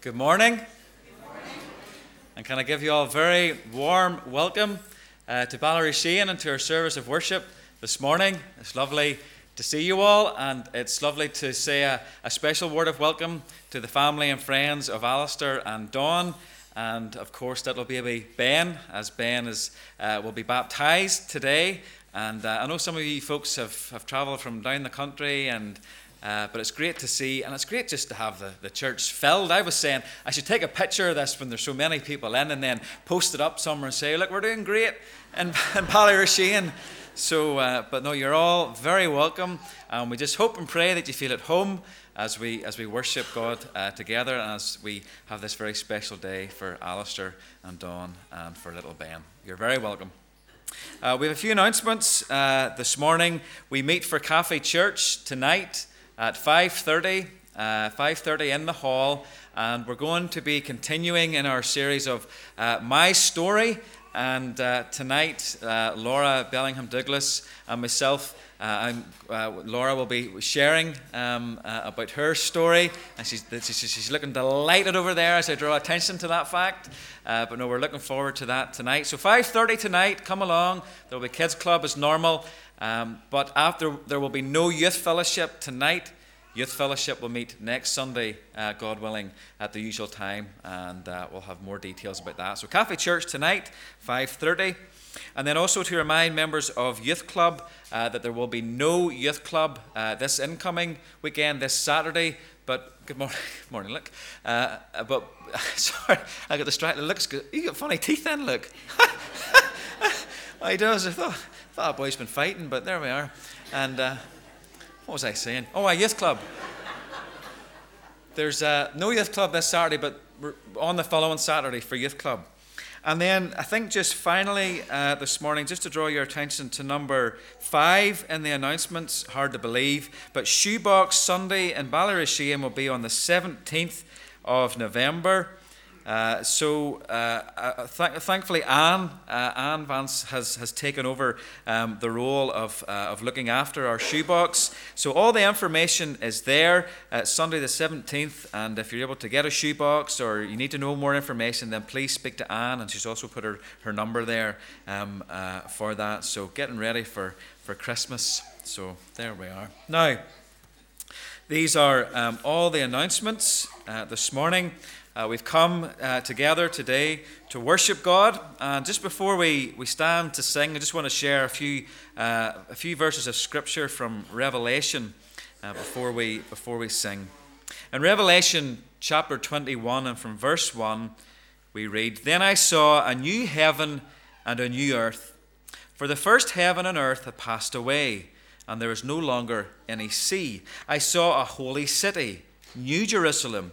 Good morning. And can I give you all a very warm welcome uh, to Sheehan and to our service of worship this morning. It's lovely to see you all, and it's lovely to say a, a special word of welcome to the family and friends of Alistair and Dawn. And of course, that will be Ben, as Ben is, uh, will be baptized today. And uh, I know some of you folks have, have travelled from down the country and uh, but it's great to see, and it's great just to have the, the church filled. I was saying I should take a picture of this when there's so many people in, and then post it up somewhere and say, "Look, we're doing great in, in Ballyrasheen." So, uh, but no, you're all very welcome, and we just hope and pray that you feel at home as we as we worship God uh, together, and as we have this very special day for Alistair and Dawn and for little Ben. You're very welcome. Uh, we have a few announcements uh, this morning. We meet for Cafe Church tonight at 5.30, uh, 5.30 in the hall, and we're going to be continuing in our series of uh, My Story. And uh, tonight, uh, Laura Bellingham Douglas and myself, uh, uh, Laura will be sharing um, about her story, and she's, she's looking delighted over there as I draw attention to that fact. but no, we're looking forward to that tonight. So 5:30 tonight, come along. There will be kids club as normal. Um, but after there will be no youth fellowship tonight. Youth fellowship will meet next Sunday, uh, God willing, at the usual time, and uh, we'll have more details about that. So, Cafe Church tonight, 5:30, and then also to remind members of Youth Club uh, that there will be no Youth Club uh, this incoming weekend, this Saturday. But good morning, morning, look. Uh, but sorry, I got distracted. Looks good. You got funny teeth, then look. he does. I thought thought boy's been fighting, but there we are. And uh, what was I saying? Oh, a youth club. There's uh, no youth club this Saturday, but we're on the following Saturday for youth club. And then I think just finally uh, this morning, just to draw your attention to number five in the announcements, hard to believe, but Shoebox Sunday in Ballyrasheen will be on the 17th of November. Uh, so uh, uh, th- thankfully, Anne, uh, Anne Vance has, has taken over um, the role of, uh, of looking after our shoebox. So all the information is there Sunday the 17th. And if you're able to get a shoebox or you need to know more information, then please speak to Anne. And she's also put her, her number there um, for that. So getting ready for, for Christmas. So there we are. Now, these are um, all the announcements this morning. Uh, we've come uh, together today to worship God. And just before we, we stand to sing, I just want to share a few, uh, a few verses of Scripture from Revelation uh, before, we, before we sing. In Revelation chapter 21 and from verse 1, we read Then I saw a new heaven and a new earth, for the first heaven and earth had passed away, and there was no longer any sea. I saw a holy city, New Jerusalem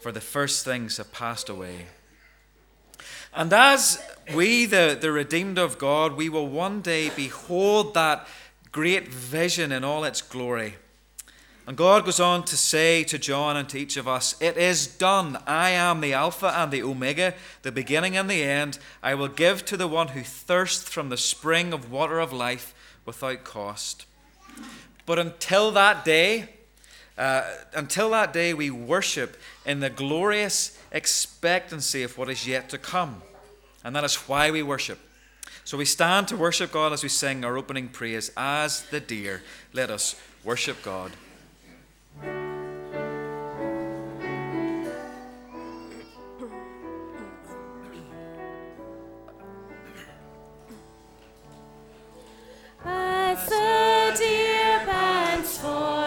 for the first things have passed away. And as we, the, the redeemed of God, we will one day behold that great vision in all its glory. And God goes on to say to John and to each of us, It is done. I am the Alpha and the Omega, the beginning and the end. I will give to the one who thirsts from the spring of water of life without cost. But until that day, uh, until that day, we worship in the glorious expectancy of what is yet to come. And that is why we worship. So we stand to worship God as we sing our opening praise. As the deer, let us worship God. As the deer pants for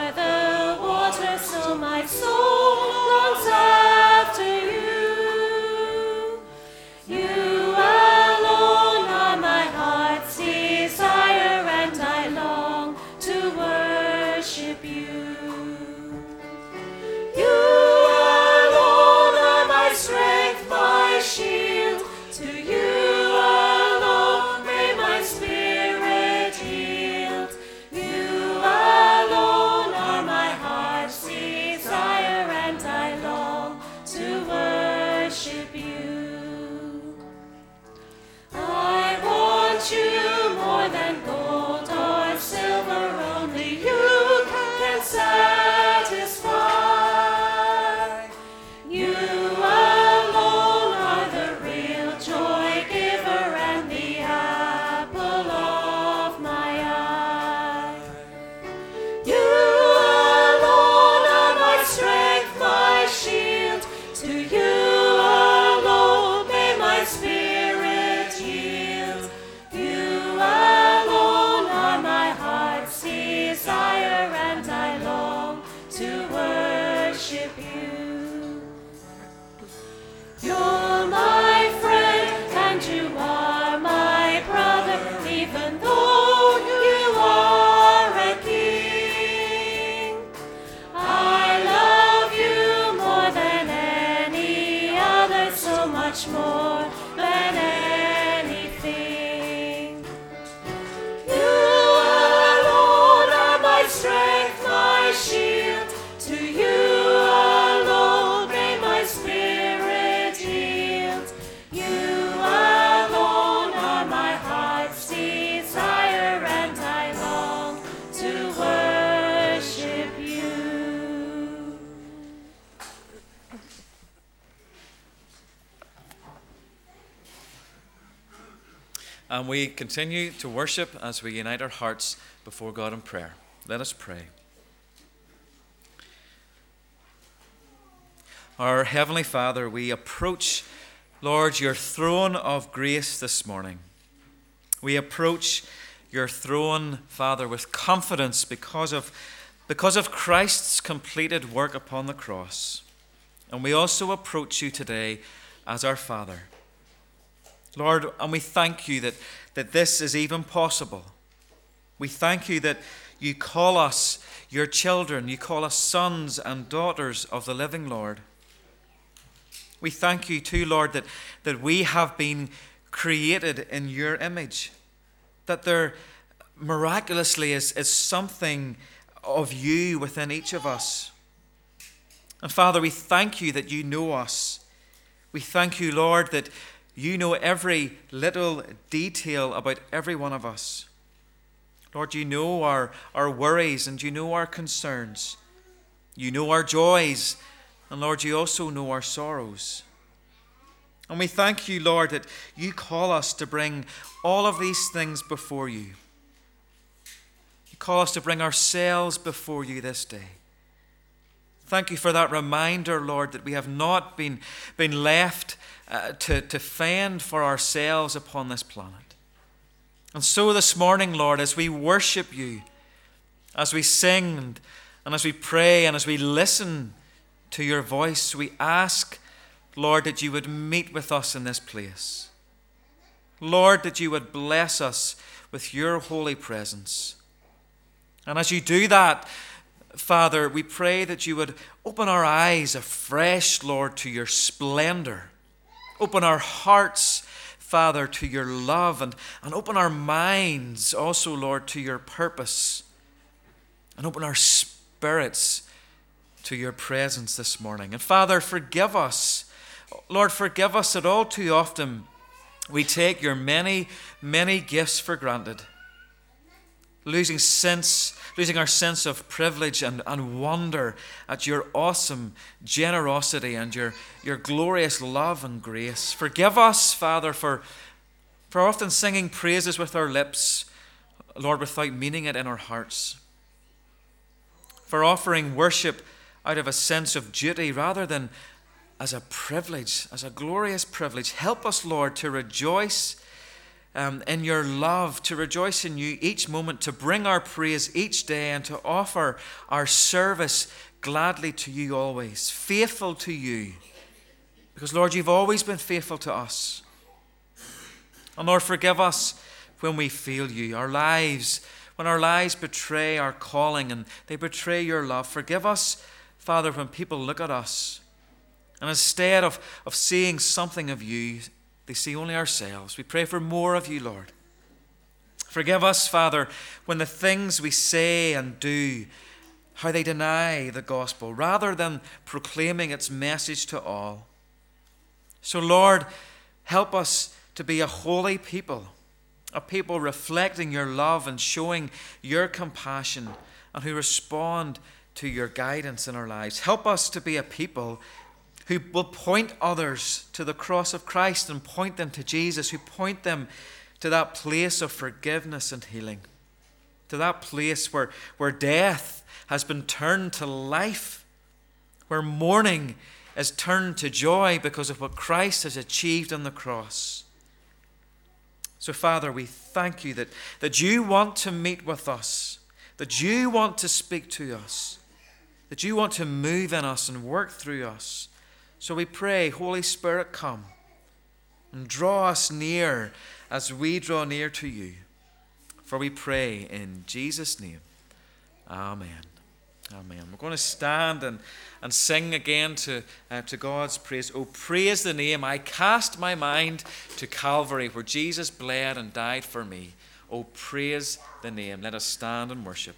And we continue to worship as we unite our hearts before God in prayer. Let us pray. Our Heavenly Father, we approach, Lord, your throne of grace this morning. We approach your throne, Father, with confidence because of, because of Christ's completed work upon the cross. And we also approach you today as our Father. Lord, and we thank you that, that this is even possible. We thank you that you call us your children, you call us sons and daughters of the living Lord. We thank you too, Lord, that, that we have been created in your image, that there miraculously is, is something of you within each of us. And Father, we thank you that you know us. We thank you, Lord, that you know every little detail about every one of us. Lord, you know our, our worries and you know our concerns. You know our joys. And Lord, you also know our sorrows. And we thank you, Lord, that you call us to bring all of these things before you. You call us to bring ourselves before you this day. Thank you for that reminder, Lord, that we have not been, been left uh, to, to fend for ourselves upon this planet. And so this morning, Lord, as we worship you, as we sing and, and as we pray and as we listen to your voice, we ask, Lord, that you would meet with us in this place. Lord, that you would bless us with your holy presence. And as you do that, Father, we pray that you would open our eyes afresh, Lord, to your splendor. Open our hearts, Father, to your love, and, and open our minds also, Lord, to your purpose. And open our spirits to your presence this morning. And Father, forgive us. Lord, forgive us that all too often we take your many, many gifts for granted, losing sense losing our sense of privilege and, and wonder at your awesome generosity and your, your glorious love and grace. Forgive us, Father, for, for often singing praises with our lips, Lord, without meaning it in our hearts. For offering worship out of a sense of duty rather than as a privilege, as a glorious privilege. Help us, Lord, to rejoice um, in your love, to rejoice in you each moment, to bring our praise each day, and to offer our service gladly to you always, faithful to you. Because, Lord, you've always been faithful to us. And, Lord, forgive us when we fail you, our lives, when our lives betray our calling and they betray your love. Forgive us, Father, when people look at us and instead of, of seeing something of you, they see only ourselves. We pray for more of you, Lord. Forgive us, Father, when the things we say and do, how they deny the gospel rather than proclaiming its message to all. So, Lord, help us to be a holy people, a people reflecting your love and showing your compassion, and who respond to your guidance in our lives. Help us to be a people who will point others to the cross of Christ and point them to Jesus, who point them to that place of forgiveness and healing, to that place where, where death has been turned to life, where mourning is turned to joy because of what Christ has achieved on the cross. So, Father, we thank you that, that you want to meet with us, that you want to speak to us, that you want to move in us and work through us. So we pray, Holy Spirit, come and draw us near as we draw near to you. For we pray in Jesus' name. Amen. Amen. We're going to stand and, and sing again to, uh, to God's praise. Oh, praise the name. I cast my mind to Calvary where Jesus bled and died for me. Oh, praise the name. Let us stand and worship.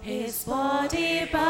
His body bound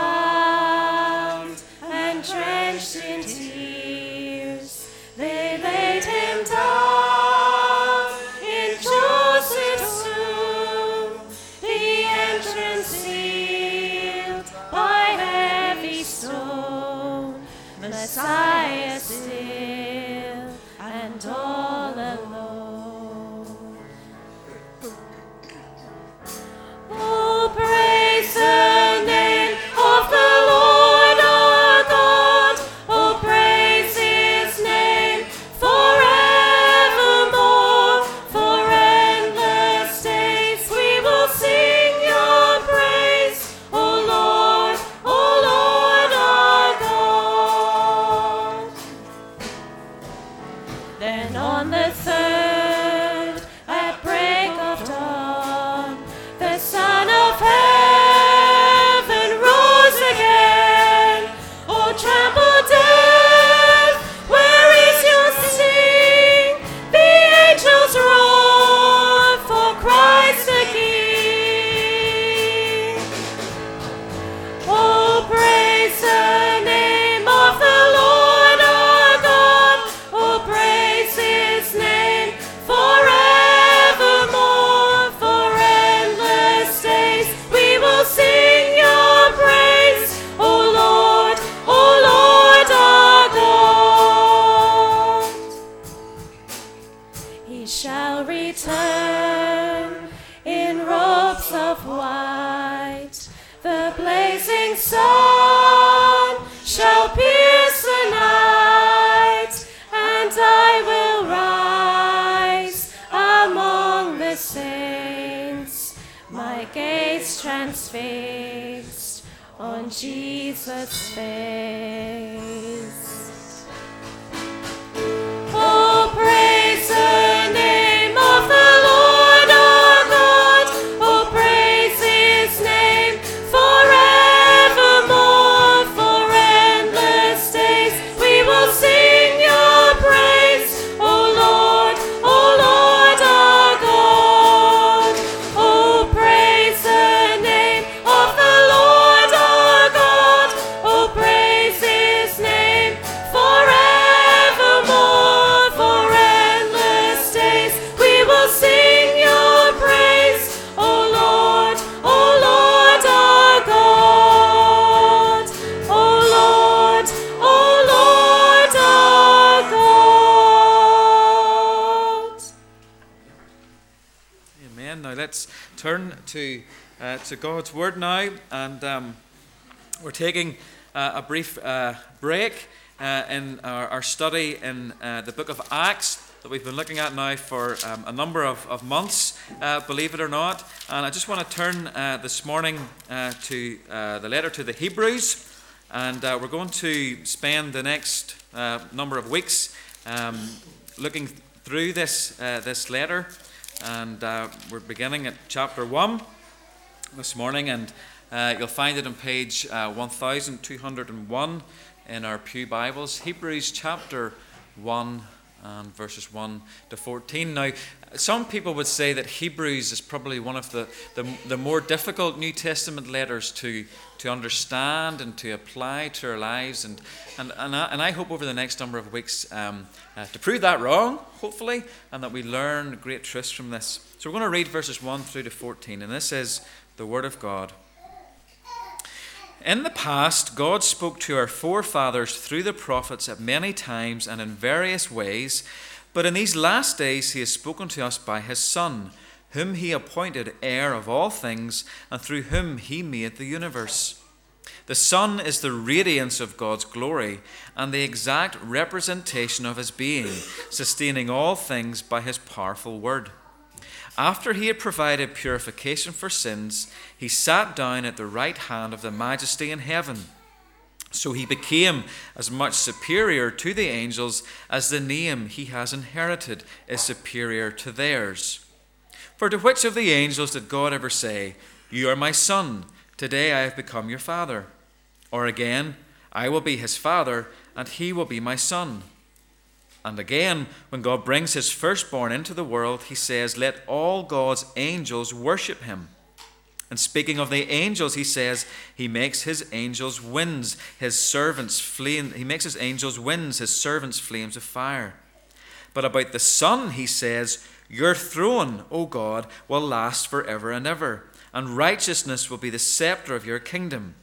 transfixed on Jesus' face. To God's Word now, and um, we're taking uh, a brief uh, break uh, in our, our study in uh, the book of Acts that we've been looking at now for um, a number of, of months, uh, believe it or not. And I just want to turn uh, this morning to the letter to the Hebrews, and we're going to spend the next number of weeks um, looking through this, this letter. And we're beginning at chapter 1 this morning, and uh, you'll find it on page uh, 1201 in our Pew Bibles. Hebrews chapter 1 and verses 1 to 14. Now, some people would say that Hebrews is probably one of the, the, the more difficult New Testament letters to, to understand and to apply to our lives. And, and, and, I, and I hope over the next number of weeks um, uh, to prove that wrong, hopefully, and that we learn great truths from this. So we're going to read verses 1 through to 14, and this is the Word of God. In the past, God spoke to our forefathers through the prophets at many times and in various ways, but in these last days He has spoken to us by His Son, whom He appointed heir of all things, and through whom He made the universe. The Son is the radiance of God's glory and the exact representation of His being, sustaining all things by His powerful word. After he had provided purification for sins, he sat down at the right hand of the majesty in heaven. So he became as much superior to the angels as the name he has inherited is superior to theirs. For to which of the angels did God ever say, You are my son, today I have become your father? Or again, I will be his father, and he will be my son. And again, when God brings his firstborn into the world, he says, Let all God's angels worship him. And speaking of the angels, he says, He makes his angels winds, his servants flame, he makes his angels winds, his servants flames of fire. But about the Son, he says, Your throne, O God, will last forever and ever, and righteousness will be the scepter of your kingdom.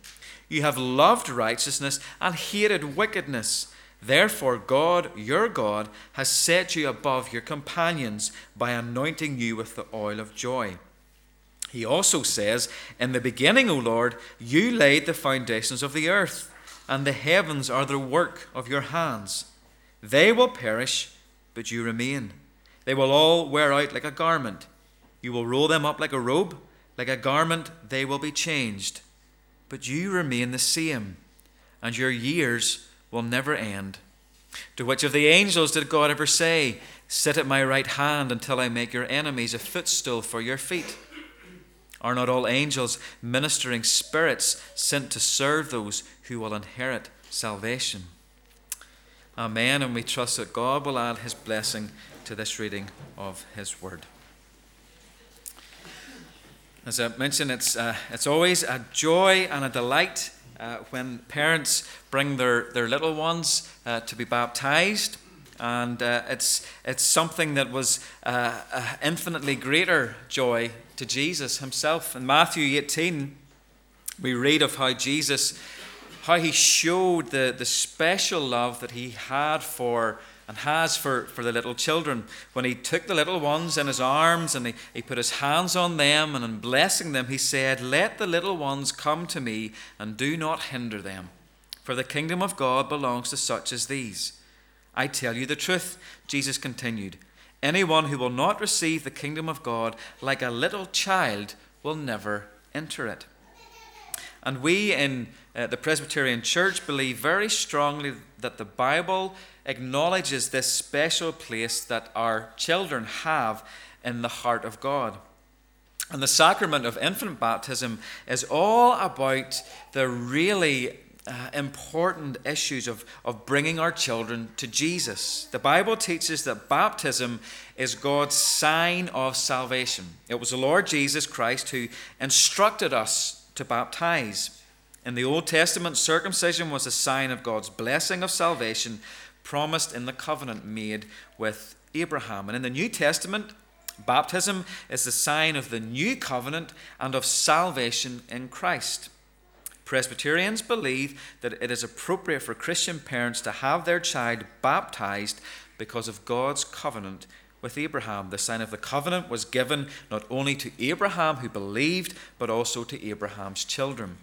You have loved righteousness and hated wickedness. Therefore, God, your God, has set you above your companions by anointing you with the oil of joy. He also says, In the beginning, O Lord, you laid the foundations of the earth, and the heavens are the work of your hands. They will perish, but you remain. They will all wear out like a garment. You will roll them up like a robe. Like a garment, they will be changed. But you remain the same, and your years will never end. To which of the angels did God ever say, Sit at my right hand until I make your enemies a footstool for your feet? Are not all angels ministering spirits sent to serve those who will inherit salvation? Amen. And we trust that God will add his blessing to this reading of his word. As I mentioned, it's, uh, it's always a joy and a delight uh, when parents bring their, their little ones uh, to be baptized. And uh, it's, it's something that was uh, infinitely greater joy to Jesus himself. In Matthew 18, we read of how Jesus, how he showed the, the special love that he had for and has for, for the little children. When he took the little ones in his arms and he, he put his hands on them, and in blessing them, he said, Let the little ones come to me, and do not hinder them, for the kingdom of God belongs to such as these. I tell you the truth, Jesus continued. Anyone who will not receive the kingdom of God like a little child will never enter it. And we in uh, the Presbyterian Church believe very strongly that the Bible acknowledges this special place that our children have in the heart of God. And the sacrament of infant baptism is all about the really uh, important issues of, of bringing our children to Jesus. The Bible teaches that baptism is God's sign of salvation. It was the Lord Jesus Christ who instructed us to baptize. In the Old Testament, circumcision was a sign of God's blessing of salvation promised in the covenant made with Abraham. And in the New Testament, baptism is the sign of the new covenant and of salvation in Christ. Presbyterians believe that it is appropriate for Christian parents to have their child baptized because of God's covenant with Abraham. The sign of the covenant was given not only to Abraham who believed, but also to Abraham's children.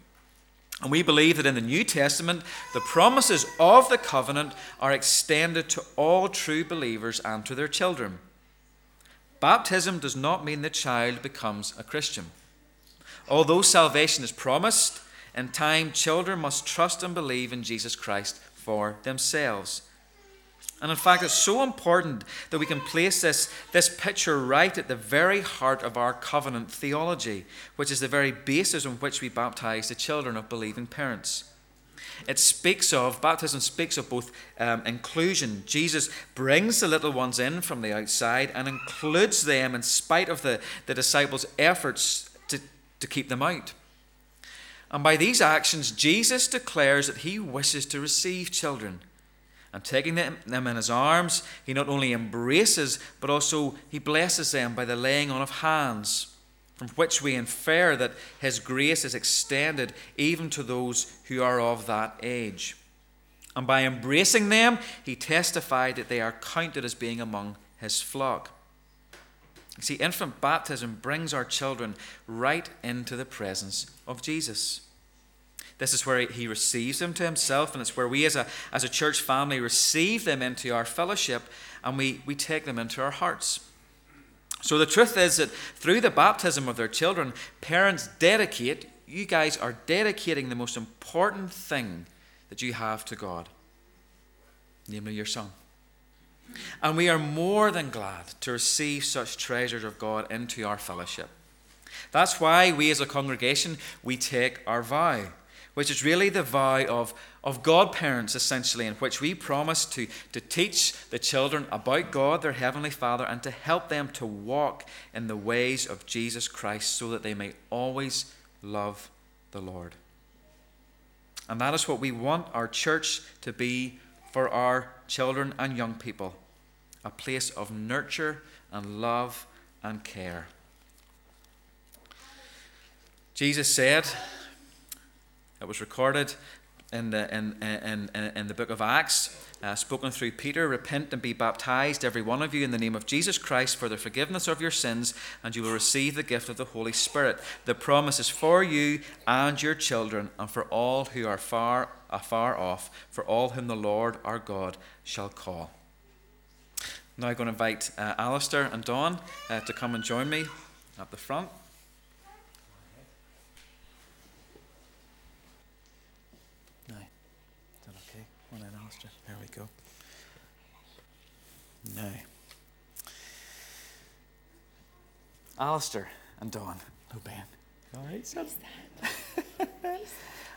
And we believe that in the New Testament, the promises of the covenant are extended to all true believers and to their children. Baptism does not mean the child becomes a Christian. Although salvation is promised, in time children must trust and believe in Jesus Christ for themselves. And in fact, it's so important that we can place this, this picture right at the very heart of our covenant theology, which is the very basis on which we baptize the children of believing parents. It speaks of, baptism speaks of both um, inclusion. Jesus brings the little ones in from the outside and includes them in spite of the, the disciples' efforts to, to keep them out. And by these actions, Jesus declares that he wishes to receive children and taking them, in his arms, he not only embraces, but also he blesses them by the laying on of hands. from which we infer that His grace is extended even to those who are of that age. And by embracing them, He testified that they are counted as being among His flock. See, infant baptism brings our children right into the presence of Jesus. This is where he receives them to himself, and it's where we as a, as a church family receive them into our fellowship and we, we take them into our hearts. So the truth is that through the baptism of their children, parents dedicate, you guys are dedicating the most important thing that you have to God, namely your son. And we are more than glad to receive such treasures of God into our fellowship. That's why we as a congregation, we take our vow, which is really the vow of, of godparents, essentially, in which we promise to, to teach the children about God, their Heavenly Father, and to help them to walk in the ways of Jesus Christ so that they may always love the Lord. And that is what we want our church to be for our children and young people a place of nurture and love and care. Jesus said, it was recorded in the, in, in, in, the book of Acts, uh, spoken through Peter Repent and be baptized, every one of you, in the name of Jesus Christ for the forgiveness of your sins, and you will receive the gift of the Holy Spirit. The promise is for you and your children, and for all who are far afar off, for all whom the Lord our God shall call. Now I'm going to invite uh, Alistair and Dawn uh, to come and join me at the front. Now, is that okay? One in, Alistair. There we go. Now, Alistair and Dawn. Oh, Ben. All right, son.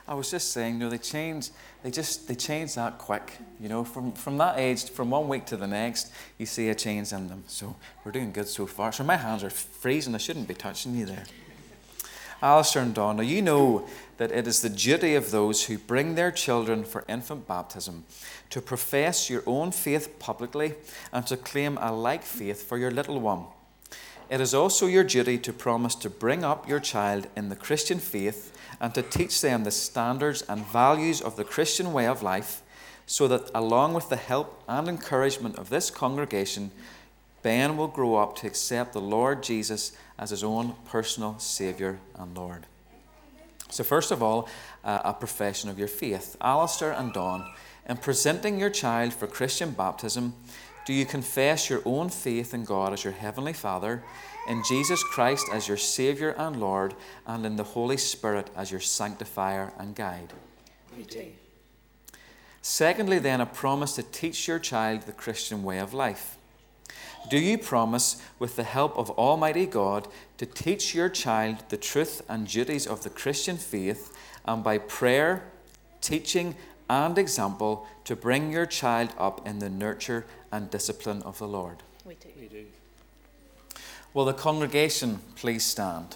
I was just saying, you know, they change, they just, they change that quick. You know, from, from that age, from one week to the next, you see a change in them. So we're doing good so far. So my hands are freezing. I shouldn't be touching you there. Alistair and Donna, you know that it is the duty of those who bring their children for infant baptism to profess your own faith publicly and to claim a like faith for your little one. It is also your duty to promise to bring up your child in the Christian faith and to teach them the standards and values of the Christian way of life, so that along with the help and encouragement of this congregation, Ben will grow up to accept the Lord Jesus as his own personal Saviour and Lord. So, first of all, uh, a profession of your faith. Alistair and Dawn, in presenting your child for Christian baptism, do you confess your own faith in God as your Heavenly Father in Jesus Christ as your Saviour and Lord, and in the Holy Spirit as your sanctifier and guide. We do. Secondly, then, a promise to teach your child the Christian way of life. Do you promise, with the help of Almighty God, to teach your child the truth and duties of the Christian faith, and by prayer, teaching, and example, to bring your child up in the nurture and discipline of the Lord? We do. We do. Will the congregation please stand?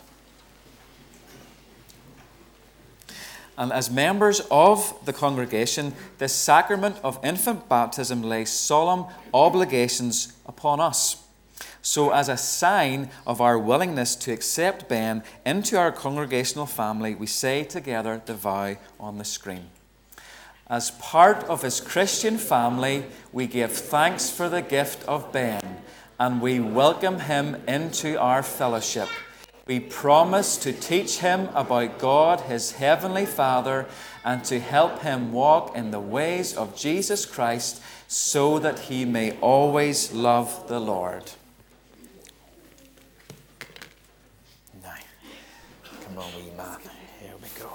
And as members of the congregation, this sacrament of infant baptism lays solemn obligations upon us. So, as a sign of our willingness to accept Ben into our congregational family, we say together the vow on the screen. As part of his Christian family, we give thanks for the gift of Ben and we welcome him into our fellowship. We promise to teach him about God, his heavenly Father, and to help him walk in the ways of Jesus Christ so that he may always love the Lord. Now, come on, wee man. Here we go.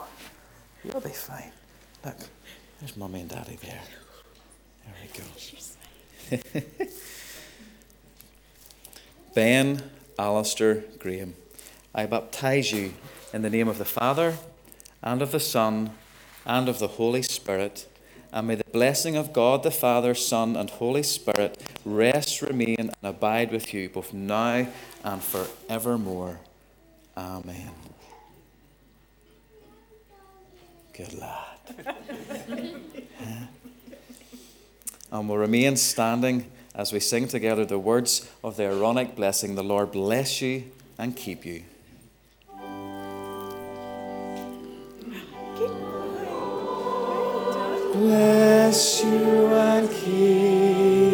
You'll be fine. Look, there's mummy and daddy there. There we go. Ben Alistair Graham, I baptize you in the name of the Father, and of the Son, and of the Holy Spirit. And may the blessing of God the Father, Son, and Holy Spirit rest, remain, and abide with you both now and forevermore. Amen. Good lad. and we'll remain standing as we sing together the words of the Aaronic blessing. The Lord bless you and keep you. Bless you and keep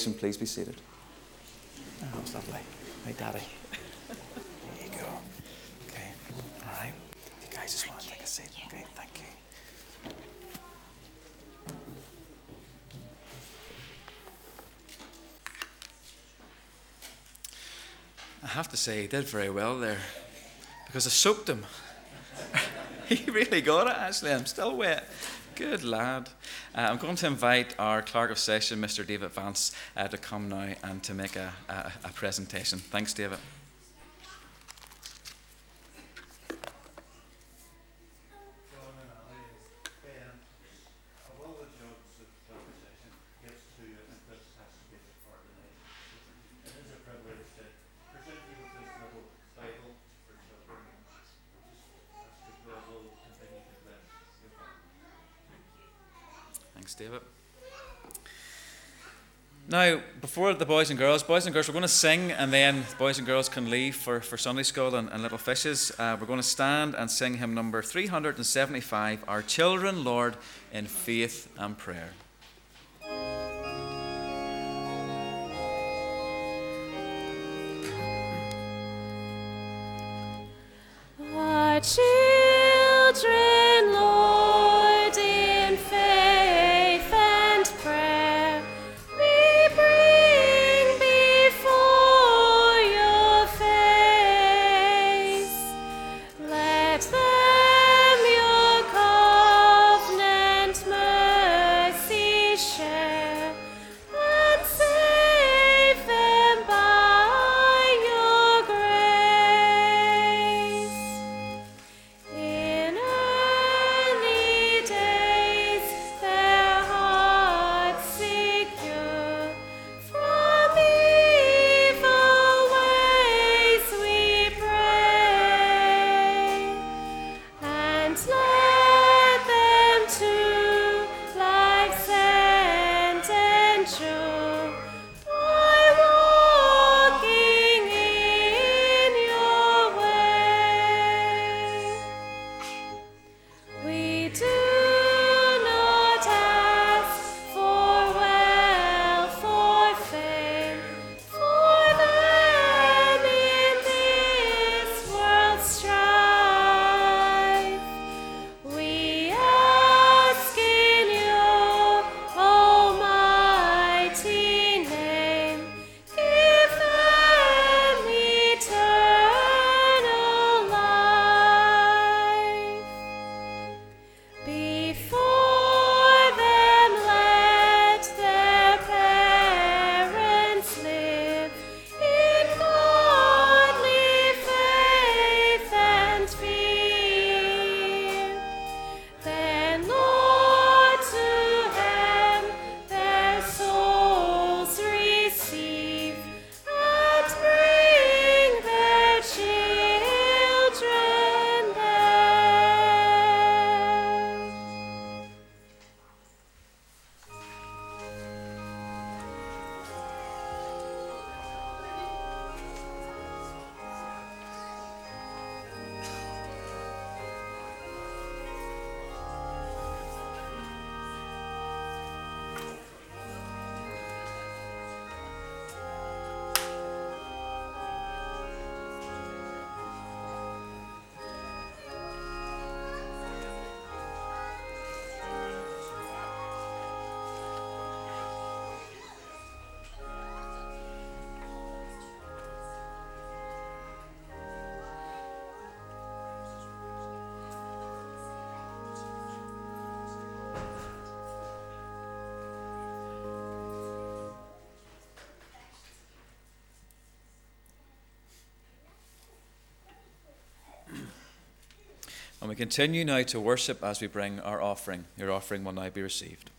Congregation, please be seated. Oh, that was lovely. Hey, Daddy. There you go. Okay. All right. You guys just want to take a seat. Okay. Thank you. I have to say, he did very well there because I soaked him. he really got it, actually. I'm still wet. Good lad. Uh, I'm going to invite our clerk of session, Mr. David Vance, uh, to come now and to make a, a, a presentation. Thanks, David. Thanks, David. Now, before the boys and girls, boys and girls, we're going to sing, and then boys and girls can leave for, for Sunday school and, and Little Fishes. Uh, we're going to stand and sing hymn number 375 Our Children, Lord, in Faith and Prayer. Our And we continue now to worship as we bring our offering. Your offering will now be received.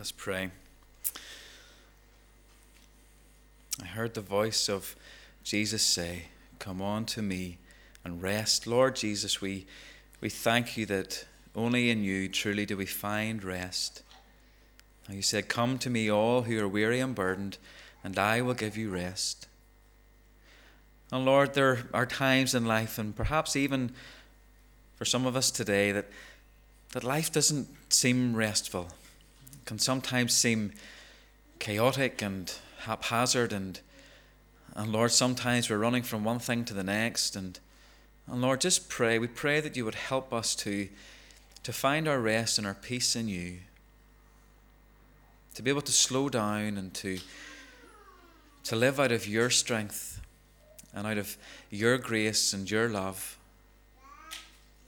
Let us pray. I heard the voice of Jesus say, Come on to me and rest. Lord Jesus, we, we thank you that only in you truly do we find rest. And you said, Come to me, all who are weary and burdened, and I will give you rest. And Lord, there are times in life, and perhaps even for some of us today, that, that life doesn't seem restful can sometimes seem chaotic and haphazard and and Lord sometimes we're running from one thing to the next and and Lord just pray. We pray that you would help us to to find our rest and our peace in you. To be able to slow down and to to live out of your strength and out of your grace and your love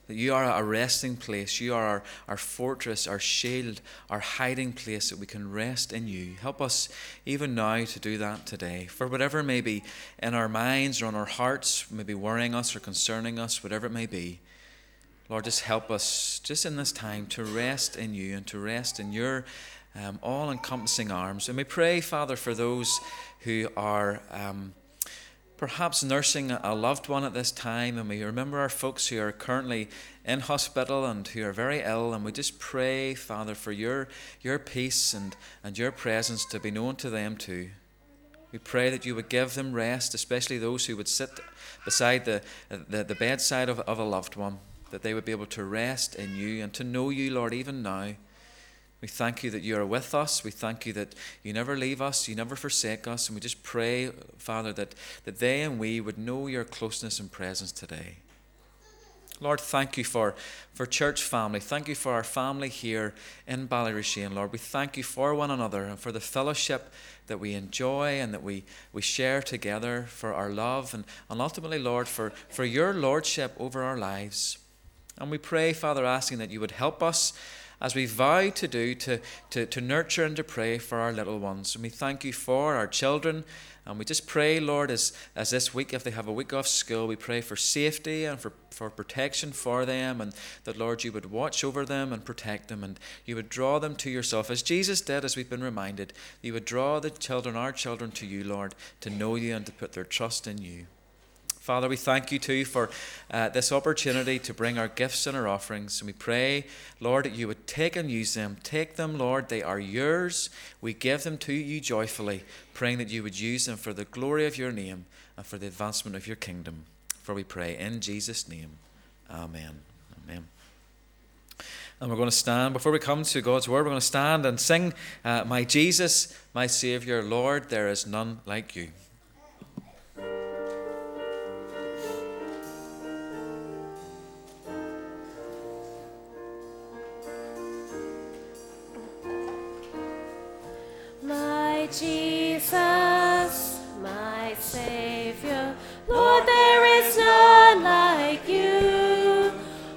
that you are a resting place. You are our, our fortress, our shield, our hiding place that we can rest in you. Help us even now to do that today. For whatever may be in our minds or on our hearts, maybe worrying us or concerning us, whatever it may be, Lord, just help us just in this time to rest in you and to rest in your um, all encompassing arms. And we pray, Father, for those who are. Um, perhaps nursing a loved one at this time, and we remember our folks who are currently in hospital and who are very ill, and we just pray, Father, for your, your peace and, and your presence to be known to them too. We pray that you would give them rest, especially those who would sit beside the, the, the bedside of, of a loved one, that they would be able to rest in you and to know you, Lord, even now. We thank you that you are with us. We thank you that you never leave us, you never forsake us. And we just pray, Father, that, that they and we would know your closeness and presence today. Lord, thank you for, for church family. Thank you for our family here in Ballyrashane, Lord. We thank you for one another and for the fellowship that we enjoy and that we, we share together, for our love, and, and ultimately, Lord, for, for your lordship over our lives. And we pray, Father, asking that you would help us as we vow to do to, to, to nurture and to pray for our little ones. And we thank you for our children. And we just pray, Lord, as, as this week, if they have a week off school, we pray for safety and for, for protection for them. And that, Lord, you would watch over them and protect them. And you would draw them to yourself. As Jesus did, as we've been reminded, you would draw the children, our children, to you, Lord, to know you and to put their trust in you. Father, we thank you too for uh, this opportunity to bring our gifts and our offerings. And we pray, Lord, that you would take and use them. Take them, Lord, they are yours. We give them to you joyfully, praying that you would use them for the glory of your name and for the advancement of your kingdom. For we pray in Jesus' name. Amen. Amen. And we're going to stand, before we come to God's word, we're going to stand and sing, uh, My Jesus, my Saviour, Lord, there is none like you. Jesus, my Savior. Lord, there is none like you.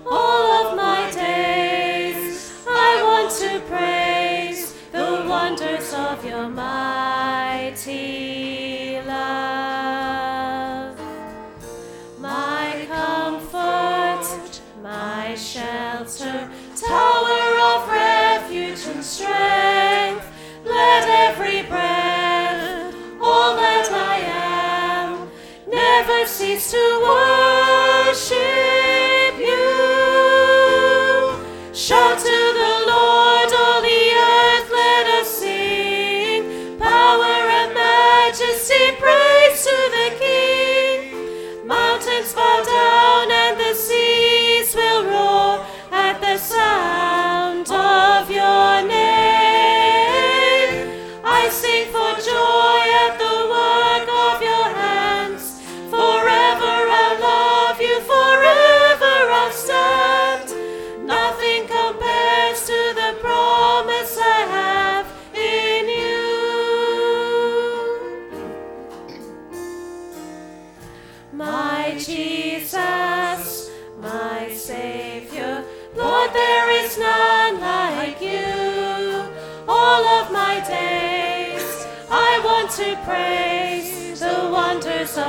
All of my days, I want to praise the wonders of your mighty cease to worship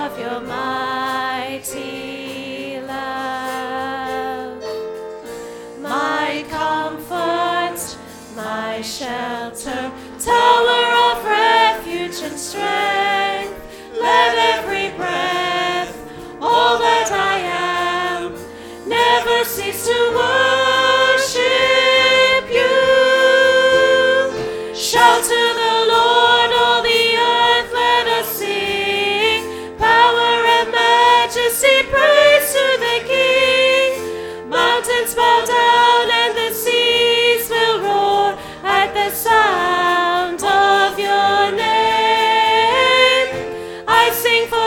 of your mighty love. My comfort, my shelter, tower of refuge and strength. Let every breath, all that I am, never cease to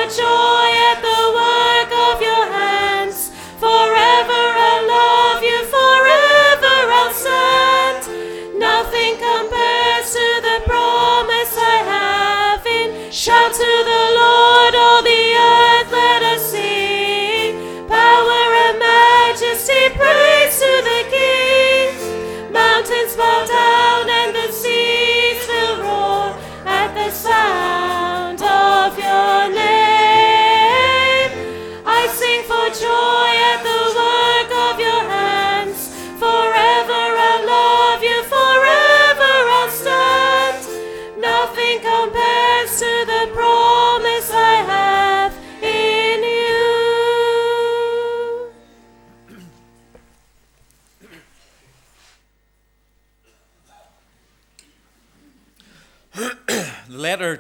joy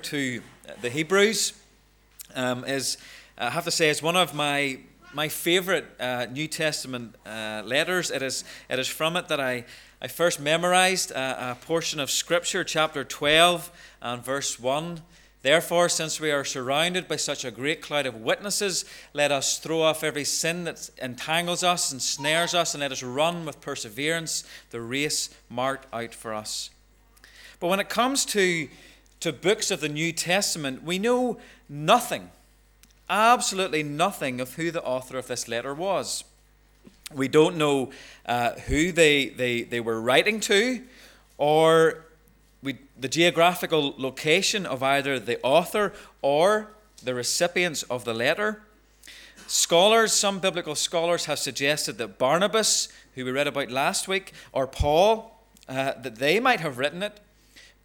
to the Hebrews um, is, I have to say, is one of my my favorite uh, New Testament uh, letters. It is it is from it that I I first memorized a, a portion of Scripture, chapter twelve and verse one. Therefore, since we are surrounded by such a great cloud of witnesses, let us throw off every sin that entangles us and snares us, and let us run with perseverance the race marked out for us. But when it comes to, to books of the New Testament, we know nothing, absolutely nothing, of who the author of this letter was. We don't know uh, who they, they, they were writing to or we, the geographical location of either the author or the recipients of the letter. Scholars, some biblical scholars, have suggested that Barnabas, who we read about last week, or Paul, uh, that they might have written it.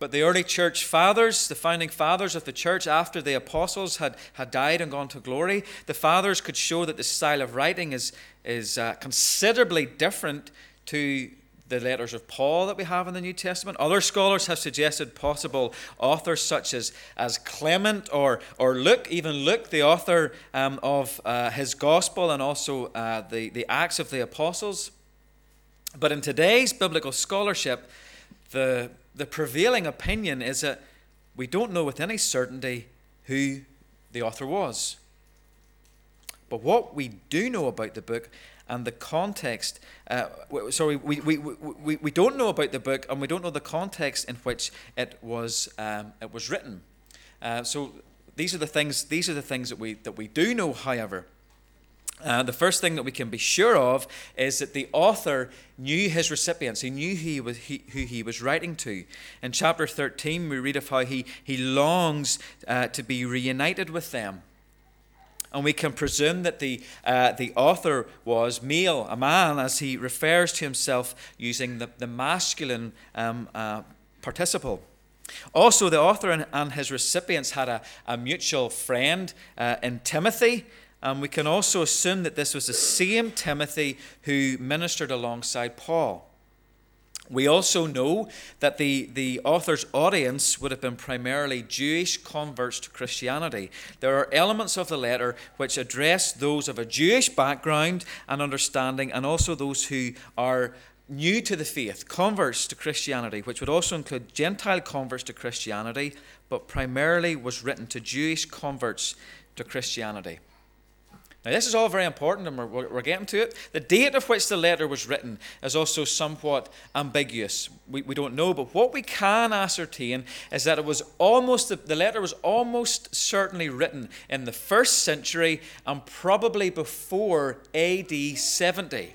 But the early church fathers, the founding fathers of the church after the apostles had, had died and gone to glory, the fathers could show that the style of writing is, is uh, considerably different to the letters of Paul that we have in the New Testament. Other scholars have suggested possible authors such as, as Clement or, or Luke, even Luke, the author um, of uh, his gospel and also uh, the, the Acts of the Apostles. But in today's biblical scholarship, the, the prevailing opinion is that we don't know with any certainty who the author was. But what we do know about the book and the context, uh, sorry, we, we, we, we don't know about the book and we don't know the context in which it was, um, it was written. Uh, so these are the things, these are the things that we, that we do know, however. Uh, the first thing that we can be sure of is that the author knew his recipients. He knew who he was, he, who he was writing to. In chapter 13, we read of how he, he longs uh, to be reunited with them. And we can presume that the, uh, the author was male, a man, as he refers to himself using the, the masculine um, uh, participle. Also, the author and, and his recipients had a, a mutual friend uh, in Timothy. And we can also assume that this was the same Timothy who ministered alongside Paul. We also know that the, the author's audience would have been primarily Jewish converts to Christianity. There are elements of the letter which address those of a Jewish background and understanding, and also those who are new to the faith, converts to Christianity, which would also include Gentile converts to Christianity, but primarily was written to Jewish converts to Christianity. Now, this is all very important, and we're, we're getting to it. The date of which the letter was written is also somewhat ambiguous. We, we don't know, but what we can ascertain is that it was almost, the, the letter was almost certainly written in the first century and probably before AD 70,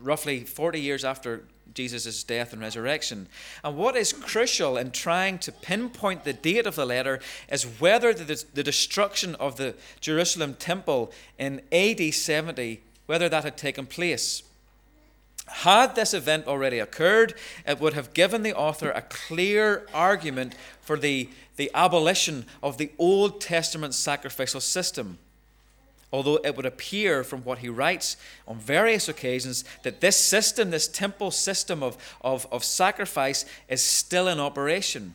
roughly 40 years after Jesus' death and resurrection. And what is crucial in trying to pinpoint the date of the letter is whether the, the destruction of the Jerusalem temple in AD 70, whether that had taken place. Had this event already occurred, it would have given the author a clear argument for the, the abolition of the Old Testament sacrificial system although it would appear from what he writes on various occasions that this system, this temple system of, of, of sacrifice, is still in operation.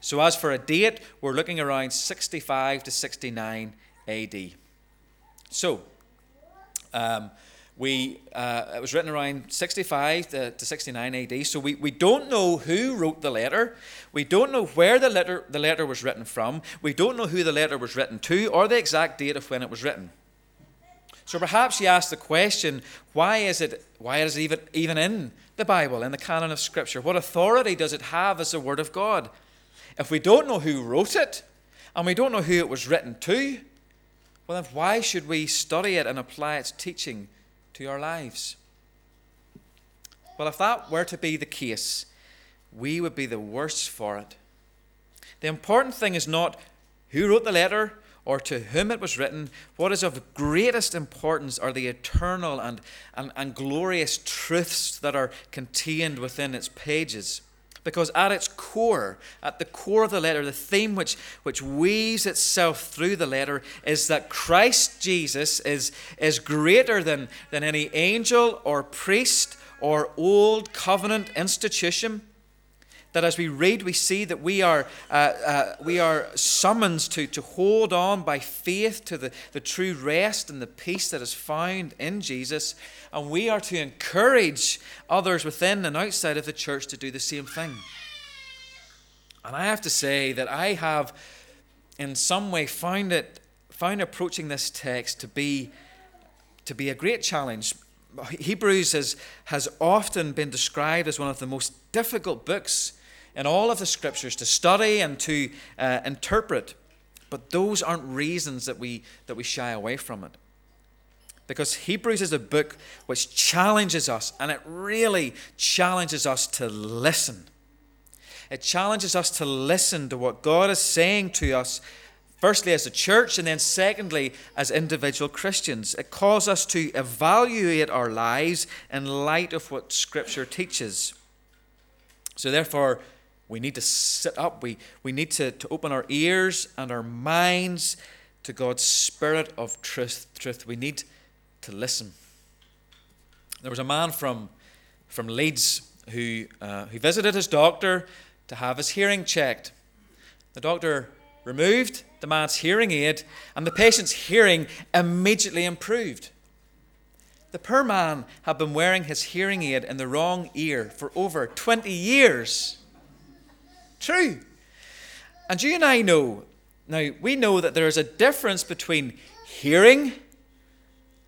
So, as for a date, we're looking around 65 to 69 AD. So, um, we, uh, it was written around 65 to, to 69 AD, so we, we don't know who wrote the letter. We don't know where the letter, the letter was written from. We don't know who the letter was written to or the exact date of when it was written. So perhaps you ask the question why is it, why is it even, even in the Bible, in the canon of Scripture? What authority does it have as the Word of God? If we don't know who wrote it, and we don't know who it was written to, well, then why should we study it and apply its teaching to our lives. Well, if that were to be the case, we would be the worse for it. The important thing is not who wrote the letter or to whom it was written. What is of greatest importance are the eternal and, and, and glorious truths that are contained within its pages. Because at its core, at the core of the letter, the theme which, which weaves itself through the letter is that Christ Jesus is, is greater than, than any angel or priest or old covenant institution that as we read, we see that we are, uh, uh, we are summoned to, to hold on by faith to the, the true rest and the peace that is found in Jesus. And we are to encourage others within and outside of the church to do the same thing. And I have to say that I have, in some way, found it, found approaching this text to be, to be a great challenge. Hebrews has, has often been described as one of the most difficult books in all of the scriptures to study and to uh, interpret. But those aren't reasons that we, that we shy away from it. Because Hebrews is a book which challenges us, and it really challenges us to listen. It challenges us to listen to what God is saying to us, firstly as a church, and then secondly as individual Christians. It calls us to evaluate our lives in light of what Scripture teaches. So, therefore, we need to sit up. We, we need to, to open our ears and our minds to God's Spirit of truth. truth. We need to listen. There was a man from, from Leeds who, uh, who visited his doctor to have his hearing checked. The doctor removed the man's hearing aid, and the patient's hearing immediately improved. The poor man had been wearing his hearing aid in the wrong ear for over 20 years. True. And you and I know, now we know that there is a difference between hearing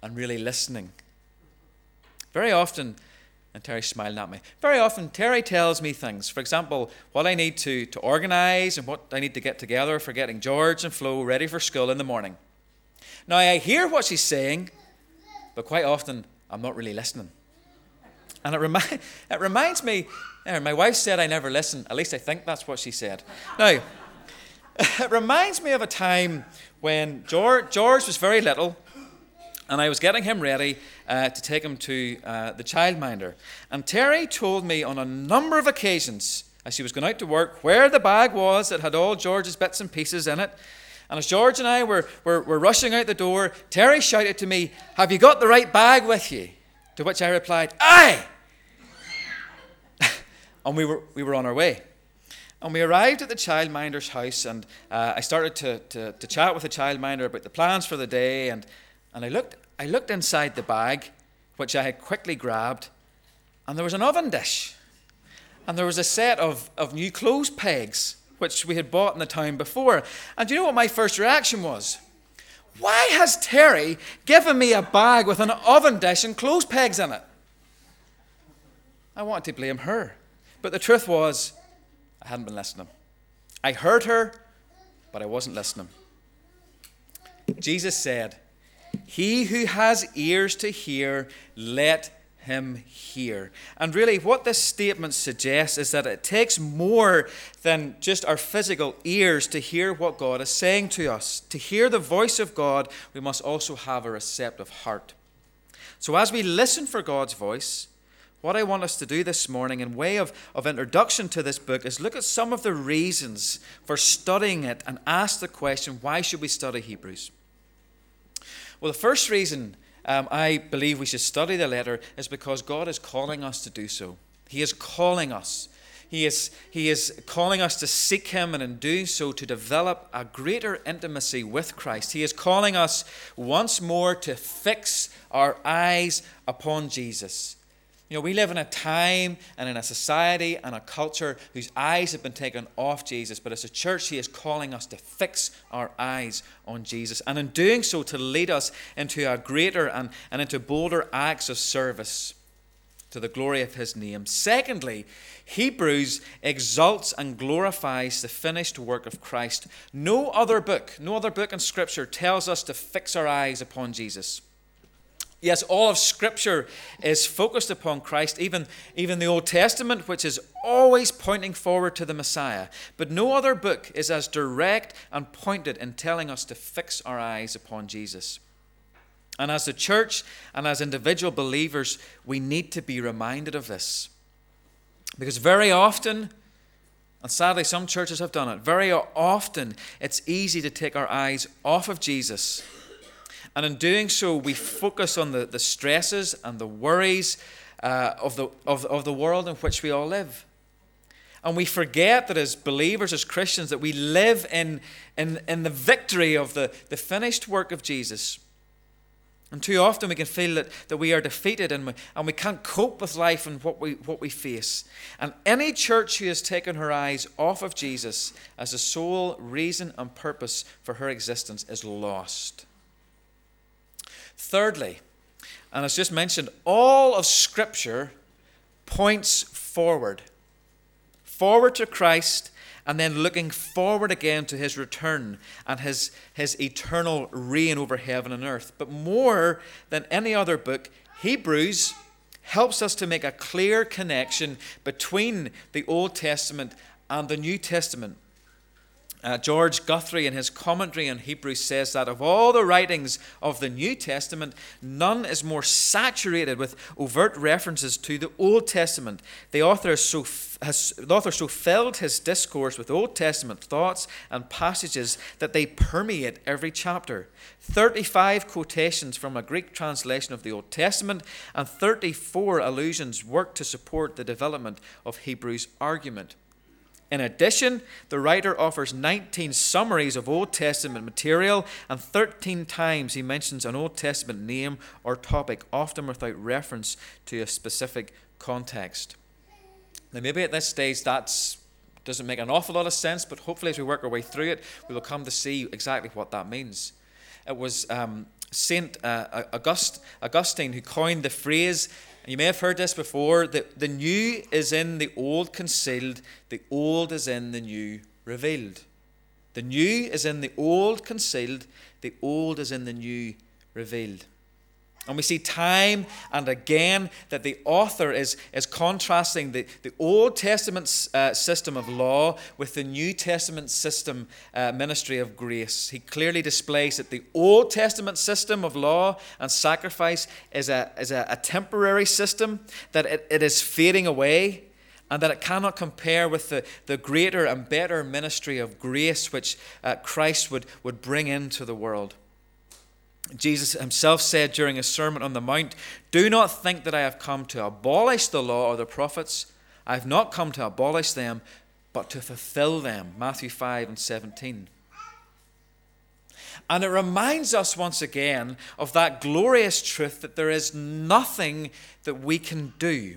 and really listening. Very often, and Terry's smiling at me. Very often, Terry tells me things. For example, what I need to, to organise and what I need to get together for getting George and Flo ready for school in the morning. Now, I hear what she's saying, but quite often, I'm not really listening. And it, remi- it reminds me, my wife said I never listen. At least I think that's what she said. Now, it reminds me of a time when George, George was very little, and I was getting him ready uh, to take him to uh, the childminder. And Terry told me on a number of occasions, as she was going out to work, where the bag was that had all George's bits and pieces in it. And as George and I were, were, were rushing out the door, Terry shouted to me, Have you got the right bag with you? To which I replied, Aye! And we were, we were on our way. And we arrived at the childminder's house, and uh, I started to, to, to chat with the childminder about the plans for the day. And, and I, looked, I looked inside the bag, which I had quickly grabbed, and there was an oven dish. And there was a set of, of new clothes pegs, which we had bought in the town before. And do you know what my first reaction was? Why has Terry given me a bag with an oven dish and clothes pegs in it? I wanted to blame her. But the truth was, I hadn't been listening. I heard her, but I wasn't listening. Jesus said, He who has ears to hear, let him hear. And really, what this statement suggests is that it takes more than just our physical ears to hear what God is saying to us. To hear the voice of God, we must also have a receptive heart. So, as we listen for God's voice, what I want us to do this morning, in way of, of introduction to this book, is look at some of the reasons for studying it and ask the question why should we study Hebrews? Well, the first reason um, I believe we should study the letter is because God is calling us to do so. He is calling us. He is, he is calling us to seek Him and in doing so to develop a greater intimacy with Christ. He is calling us once more to fix our eyes upon Jesus. You know, we live in a time and in a society and a culture whose eyes have been taken off Jesus, but as a church, He is calling us to fix our eyes on Jesus, and in doing so, to lead us into a greater and, and into bolder acts of service to the glory of His name. Secondly, Hebrews exalts and glorifies the finished work of Christ. No other book, no other book in Scripture tells us to fix our eyes upon Jesus. Yes, all of Scripture is focused upon Christ, even, even the Old Testament, which is always pointing forward to the Messiah. But no other book is as direct and pointed in telling us to fix our eyes upon Jesus. And as a church and as individual believers, we need to be reminded of this. Because very often, and sadly some churches have done it, very often it's easy to take our eyes off of Jesus and in doing so, we focus on the, the stresses and the worries uh, of, the, of, of the world in which we all live. And we forget that as believers, as Christians, that we live in, in, in the victory of the, the finished work of Jesus. And too often we can feel that, that we are defeated and we, and we can't cope with life and what we, what we face. And any church who has taken her eyes off of Jesus as the sole reason and purpose for her existence is lost. Thirdly, and as just mentioned, all of Scripture points forward. Forward to Christ, and then looking forward again to his return and his, his eternal reign over heaven and earth. But more than any other book, Hebrews helps us to make a clear connection between the Old Testament and the New Testament. Uh, George Guthrie, in his commentary on Hebrews, says that of all the writings of the New Testament, none is more saturated with overt references to the Old Testament. The author, so, has, the author so filled his discourse with Old Testament thoughts and passages that they permeate every chapter. 35 quotations from a Greek translation of the Old Testament and 34 allusions work to support the development of Hebrews' argument. In addition, the writer offers 19 summaries of Old Testament material, and 13 times he mentions an Old Testament name or topic, often without reference to a specific context. Now, maybe at this stage that doesn't make an awful lot of sense, but hopefully, as we work our way through it, we will come to see exactly what that means. It was um, Saint uh, August, Augustine who coined the phrase you may have heard this before that the new is in the old concealed, the old is in the new revealed. The new is in the old concealed, the old is in the new revealed. And we see time and again that the author is, is contrasting the, the Old Testament uh, system of law with the New Testament system, uh, ministry of grace. He clearly displays that the Old Testament system of law and sacrifice is a, is a, a temporary system, that it, it is fading away, and that it cannot compare with the, the greater and better ministry of grace which uh, Christ would, would bring into the world. Jesus himself said during his Sermon on the Mount, Do not think that I have come to abolish the law or the prophets. I have not come to abolish them, but to fulfill them. Matthew 5 and 17. And it reminds us once again of that glorious truth that there is nothing that we can do.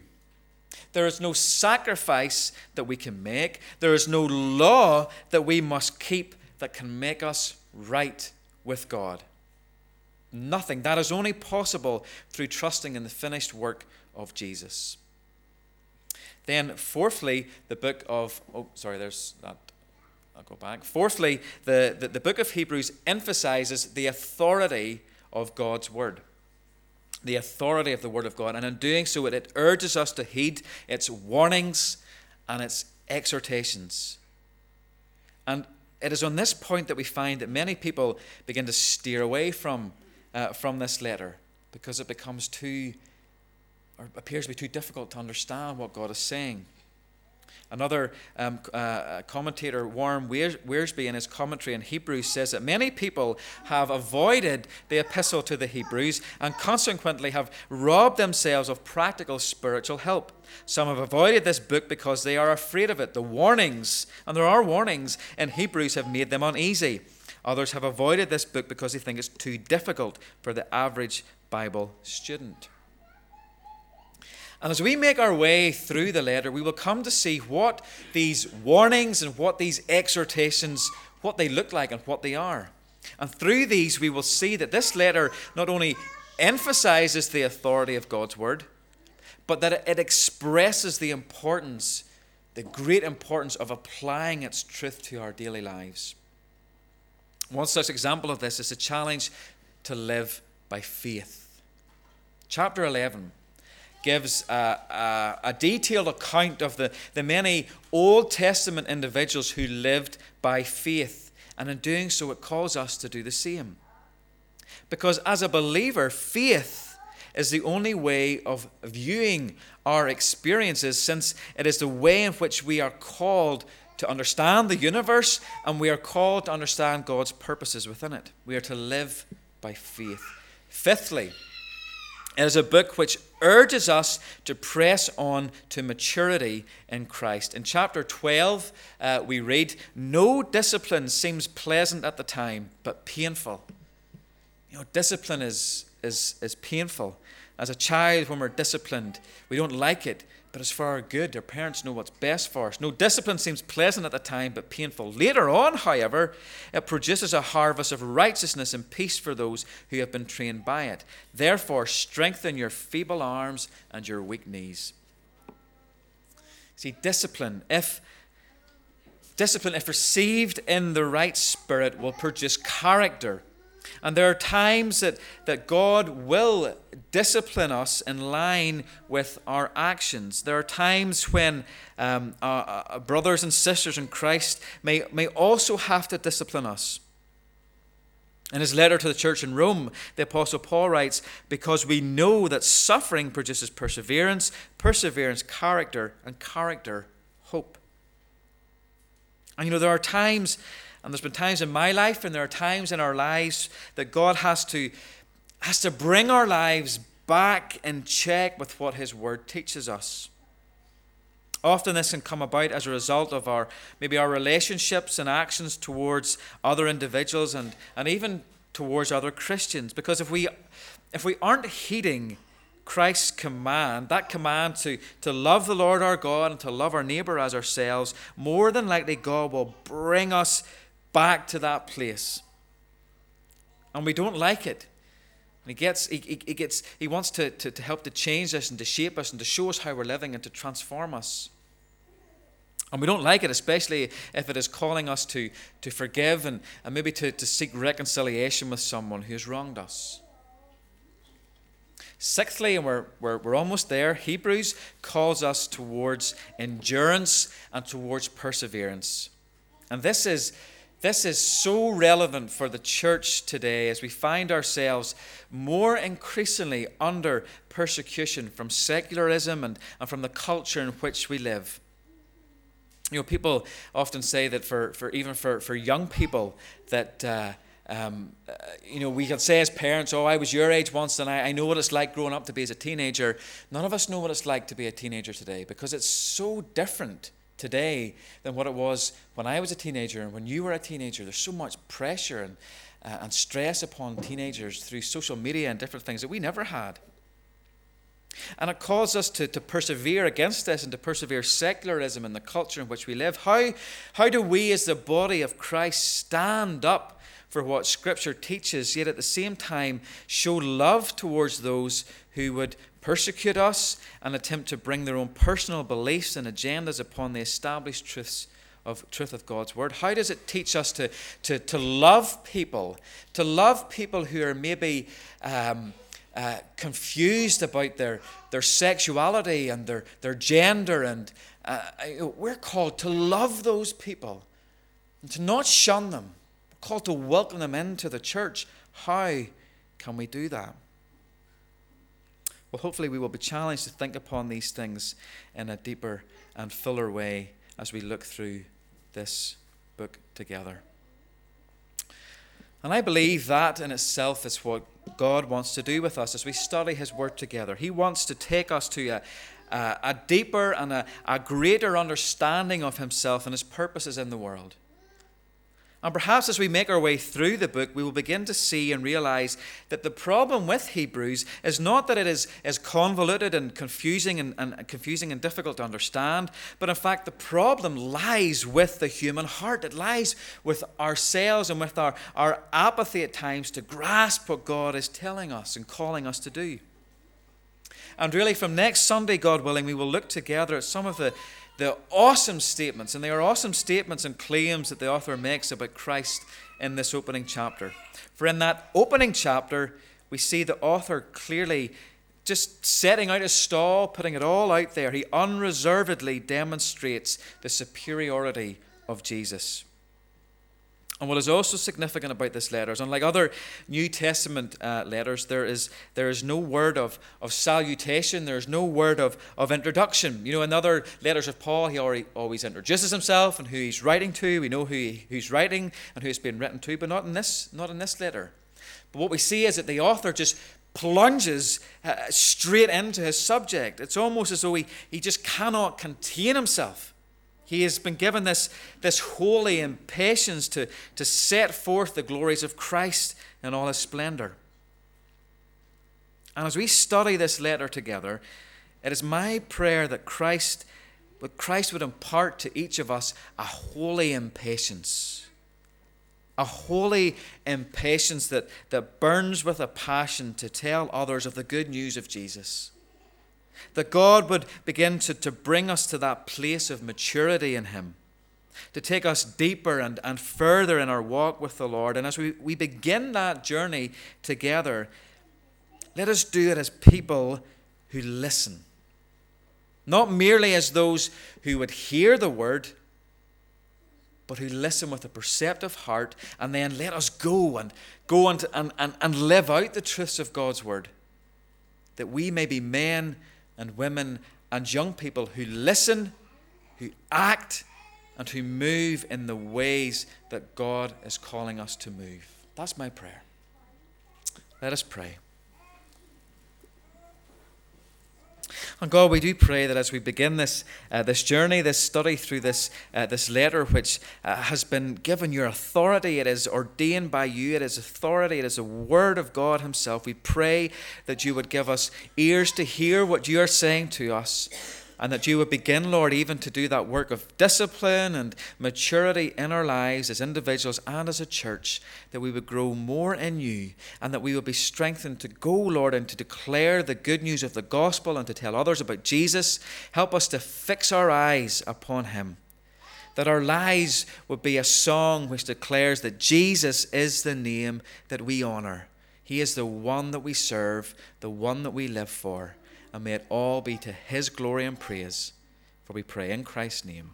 There is no sacrifice that we can make. There is no law that we must keep that can make us right with God. Nothing. That is only possible through trusting in the finished work of Jesus. Then, fourthly, the book of, oh, sorry, there's that. I'll go back. Fourthly, the, the, the book of Hebrews emphasizes the authority of God's word. The authority of the word of God. And in doing so, it, it urges us to heed its warnings and its exhortations. And it is on this point that we find that many people begin to steer away from, uh, from this letter because it becomes too or appears to be too difficult to understand what God is saying. Another um, uh, commentator, Warren Wiersbe, in his commentary in Hebrews, says that many people have avoided the epistle to the Hebrews and consequently have robbed themselves of practical spiritual help. Some have avoided this book because they are afraid of it. The warnings, and there are warnings in Hebrews, have made them uneasy. Others have avoided this book because they think it's too difficult for the average Bible student. And as we make our way through the letter, we will come to see what these warnings and what these exhortations, what they look like and what they are. And through these, we will see that this letter not only emphasizes the authority of God's word, but that it expresses the importance, the great importance of applying its truth to our daily lives. One such example of this is the challenge to live by faith. Chapter 11 gives a, a, a, detailed account of the, the many Old Testament individuals who lived by faith. And in doing so, it calls us to do the same. Because as a believer, faith is the only way of viewing our experiences, since it is the way in which we are called to understand the universe and we are called to understand God's purposes within it. We are to live by faith. Fifthly, it is a book which urges us to press on to maturity in Christ. In chapter 12, uh, we read, No discipline seems pleasant at the time, but painful. You know, discipline is, is, is painful. As a child, when we're disciplined, we don't like it, but it's for our good. Our parents know what's best for us. No discipline seems pleasant at the time, but painful. Later on, however, it produces a harvest of righteousness and peace for those who have been trained by it. Therefore, strengthen your feeble arms and your weak knees. See, discipline, if discipline, if received in the right spirit, will produce character and there are times that, that God will discipline us in line with our actions. There are times when um, our, our brothers and sisters in Christ may, may also have to discipline us. In his letter to the church in Rome, the Apostle Paul writes, Because we know that suffering produces perseverance, perseverance, character, and character, hope. And you know, there are times and there's been times in my life, and there are times in our lives that God has to, has to bring our lives back in check with what His Word teaches us. Often this can come about as a result of our maybe our relationships and actions towards other individuals and, and even towards other Christians. Because if we if we aren't heeding Christ's command, that command to, to love the Lord our God and to love our neighbor as ourselves, more than likely God will bring us back to that place. And we don't like it. And he gets, he, he, he gets, he wants to, to, to help to change us and to shape us and to show us how we're living and to transform us. And we don't like it, especially if it is calling us to, to forgive and, and maybe to, to seek reconciliation with someone who has wronged us. Sixthly, and we're, we're, we're almost there, Hebrews calls us towards endurance and towards perseverance. And this is this is so relevant for the church today as we find ourselves more increasingly under persecution from secularism and, and from the culture in which we live. You know, people often say that for, for even for, for young people that uh, um, uh, you know we can say as parents, "Oh, I was your age once, and I, I know what it's like growing up to be as a teenager." None of us know what it's like to be a teenager today because it's so different today than what it was when I was a teenager and when you were a teenager. There's so much pressure and uh, and stress upon teenagers through social media and different things that we never had. And it calls us to, to persevere against this and to persevere secularism in the culture in which we live. How, how do we, as the body of Christ, stand up for what Scripture teaches, yet at the same time show love towards those who would persecute us and attempt to bring their own personal beliefs and agendas upon the established truths of truth of God's word? How does it teach us to, to, to love people, to love people who are maybe um, uh, confused about their, their sexuality and their, their gender? And uh, we're called to love those people and to not shun them. We're called to welcome them into the church. How can we do that? Well, hopefully, we will be challenged to think upon these things in a deeper and fuller way as we look through this book together. And I believe that in itself is what God wants to do with us as we study His Word together. He wants to take us to a, a, a deeper and a, a greater understanding of Himself and His purposes in the world. And perhaps as we make our way through the book, we will begin to see and realize that the problem with Hebrews is not that it is, is convoluted and confusing and, and confusing and difficult to understand, but in fact the problem lies with the human heart. It lies with ourselves and with our, our apathy at times to grasp what God is telling us and calling us to do. And really, from next Sunday, God willing, we will look together at some of the the awesome statements, and they are awesome statements and claims that the author makes about Christ in this opening chapter. For in that opening chapter, we see the author clearly just setting out a stall, putting it all out there. He unreservedly demonstrates the superiority of Jesus. And what is also significant about this letter is, unlike other New Testament uh, letters, there is, there is no word of, of salutation, there is no word of, of introduction. You know, in other letters of Paul, he already, always introduces himself and who he's writing to. We know who he, who's writing and who it's been written to, but not in, this, not in this letter. But what we see is that the author just plunges uh, straight into his subject. It's almost as though he, he just cannot contain himself. He has been given this, this holy impatience to, to set forth the glories of Christ in all his splendor. And as we study this letter together, it is my prayer that Christ, that Christ would impart to each of us a holy impatience. A holy impatience that, that burns with a passion to tell others of the good news of Jesus. That God would begin to, to bring us to that place of maturity in Him, to take us deeper and, and further in our walk with the Lord. And as we, we begin that journey together, let us do it as people who listen. Not merely as those who would hear the word, but who listen with a perceptive heart, and then let us go and go and, and, and, and live out the truths of God's word, that we may be men and women and young people who listen, who act, and who move in the ways that God is calling us to move. That's my prayer. Let us pray. And God, we do pray that as we begin this, uh, this journey, this study through this, uh, this letter, which uh, has been given your authority, it is ordained by you, it is authority, it is a word of God Himself. We pray that you would give us ears to hear what you are saying to us and that you would begin, Lord, even to do that work of discipline and maturity in our lives as individuals and as a church, that we would grow more in you, and that we would be strengthened to go, Lord, and to declare the good news of the gospel and to tell others about Jesus. Help us to fix our eyes upon him. That our lives would be a song which declares that Jesus is the name that we honor. He is the one that we serve, the one that we live for and may it all be to his glory and praise. For we pray in Christ's name.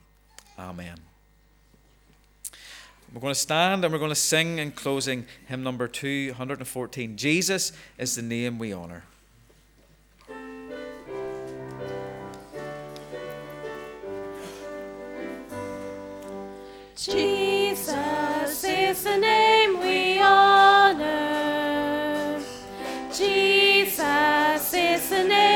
Amen. We're going to stand and we're going to sing in closing hymn number 214 Jesus is the name we honor. Jesus is the name we honor. Jesus is the name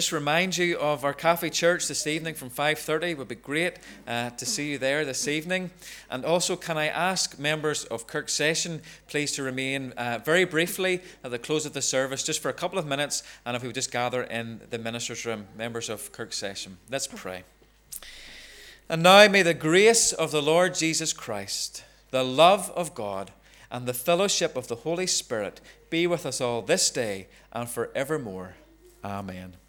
just remind you of our cafe church this evening from 5:30? It would be great uh, to see you there this evening. And also, can I ask members of Kirk Session, please, to remain uh, very briefly at the close of the service, just for a couple of minutes, and if we would just gather in the ministers' room, members of Kirk Session. Let's pray. And now may the grace of the Lord Jesus Christ, the love of God, and the fellowship of the Holy Spirit be with us all this day and forevermore. Amen.